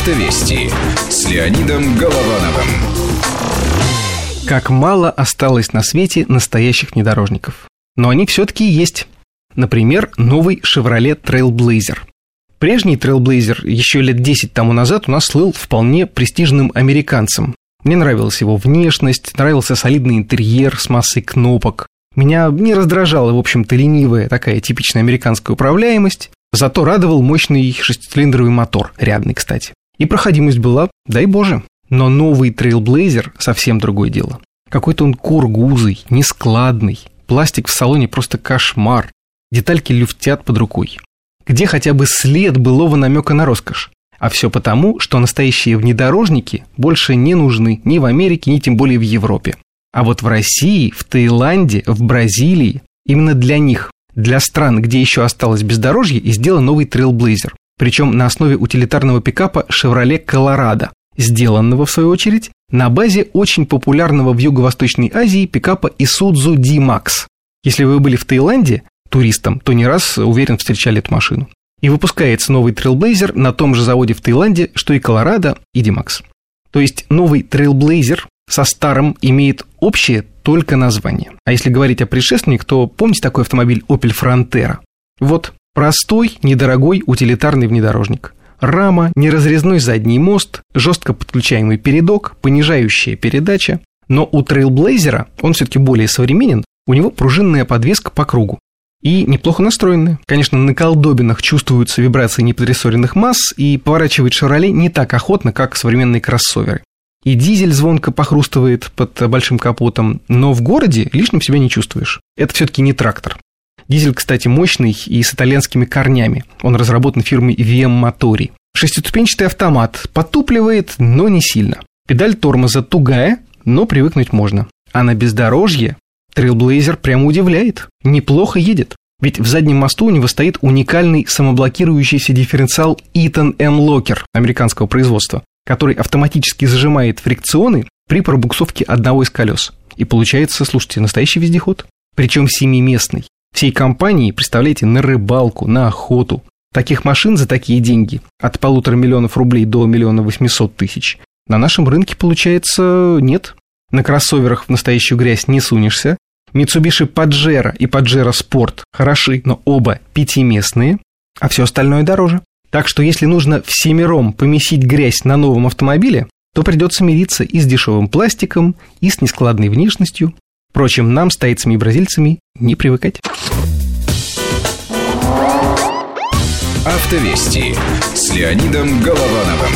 Автовести с Леонидом Головановым. Как мало осталось на свете настоящих внедорожников. Но они все-таки есть. Например, новый Chevrolet Trailblazer. Прежний Trailblazer еще лет 10 тому назад у нас слыл вполне престижным американцем. Мне нравилась его внешность, нравился солидный интерьер с массой кнопок. Меня не раздражала, в общем-то, ленивая такая типичная американская управляемость, зато радовал мощный шестицилиндровый мотор, рядный, кстати. И проходимость была, дай боже. Но новый Trailblazer совсем другое дело. Какой-то он кургузый, нескладный, пластик в салоне просто кошмар, детальки люфтят под рукой. Где хотя бы след былого намека на роскошь? А все потому, что настоящие внедорожники больше не нужны ни в Америке, ни тем более в Европе. А вот в России, в Таиланде, в Бразилии именно для них, для стран, где еще осталось бездорожье, и сделан новый Trailblazer. Причем на основе утилитарного пикапа Chevrolet Colorado, сделанного, в свою очередь, на базе очень популярного в Юго-Восточной Азии пикапа Isuzu D-Max. Если вы были в Таиланде туристом, то не раз, уверен, встречали эту машину. И выпускается новый Trailblazer на том же заводе в Таиланде, что и Colorado и D-Max. То есть новый Trailblazer со старым имеет общее только название. А если говорить о предшественнике, то помните такой автомобиль Opel Frontera? Вот, простой, недорогой утилитарный внедорожник. Рама, неразрезной задний мост, жестко подключаемый передок, понижающая передача. Но у Trailblazer он все-таки более современен, у него пружинная подвеска по кругу и неплохо настроены. Конечно, на колдобинах чувствуются вибрации неподрессоренных масс, и поворачивает Шевроле не так охотно, как современные кроссоверы. И дизель звонко похрустывает под большим капотом, но в городе лишним себя не чувствуешь. Это все-таки не трактор. Дизель, кстати, мощный и с итальянскими корнями. Он разработан фирмой VM Motori. Шестиступенчатый автомат потупливает, но не сильно. Педаль тормоза тугая, но привыкнуть можно. А на бездорожье Trailblazer прямо удивляет. Неплохо едет. Ведь в заднем мосту у него стоит уникальный самоблокирующийся дифференциал Eaton M Locker американского производства, который автоматически зажимает фрикционы при пробуксовке одного из колес. И получается, слушайте, настоящий вездеход. Причем семиместный. Всей компании, представляете, на рыбалку, на охоту. Таких машин за такие деньги, от полутора миллионов рублей до миллиона восьмисот тысяч, на нашем рынке, получается, нет. На кроссоверах в настоящую грязь не сунешься. Mitsubishi Pajero и Pajero Sport хороши, но оба пятиместные, а все остальное дороже. Так что если нужно всемиром помесить грязь на новом автомобиле, то придется мириться и с дешевым пластиком, и с нескладной внешностью. Впрочем, нам, стайцами и бразильцами, не привыкать. Автовести с Леонидом Головановым.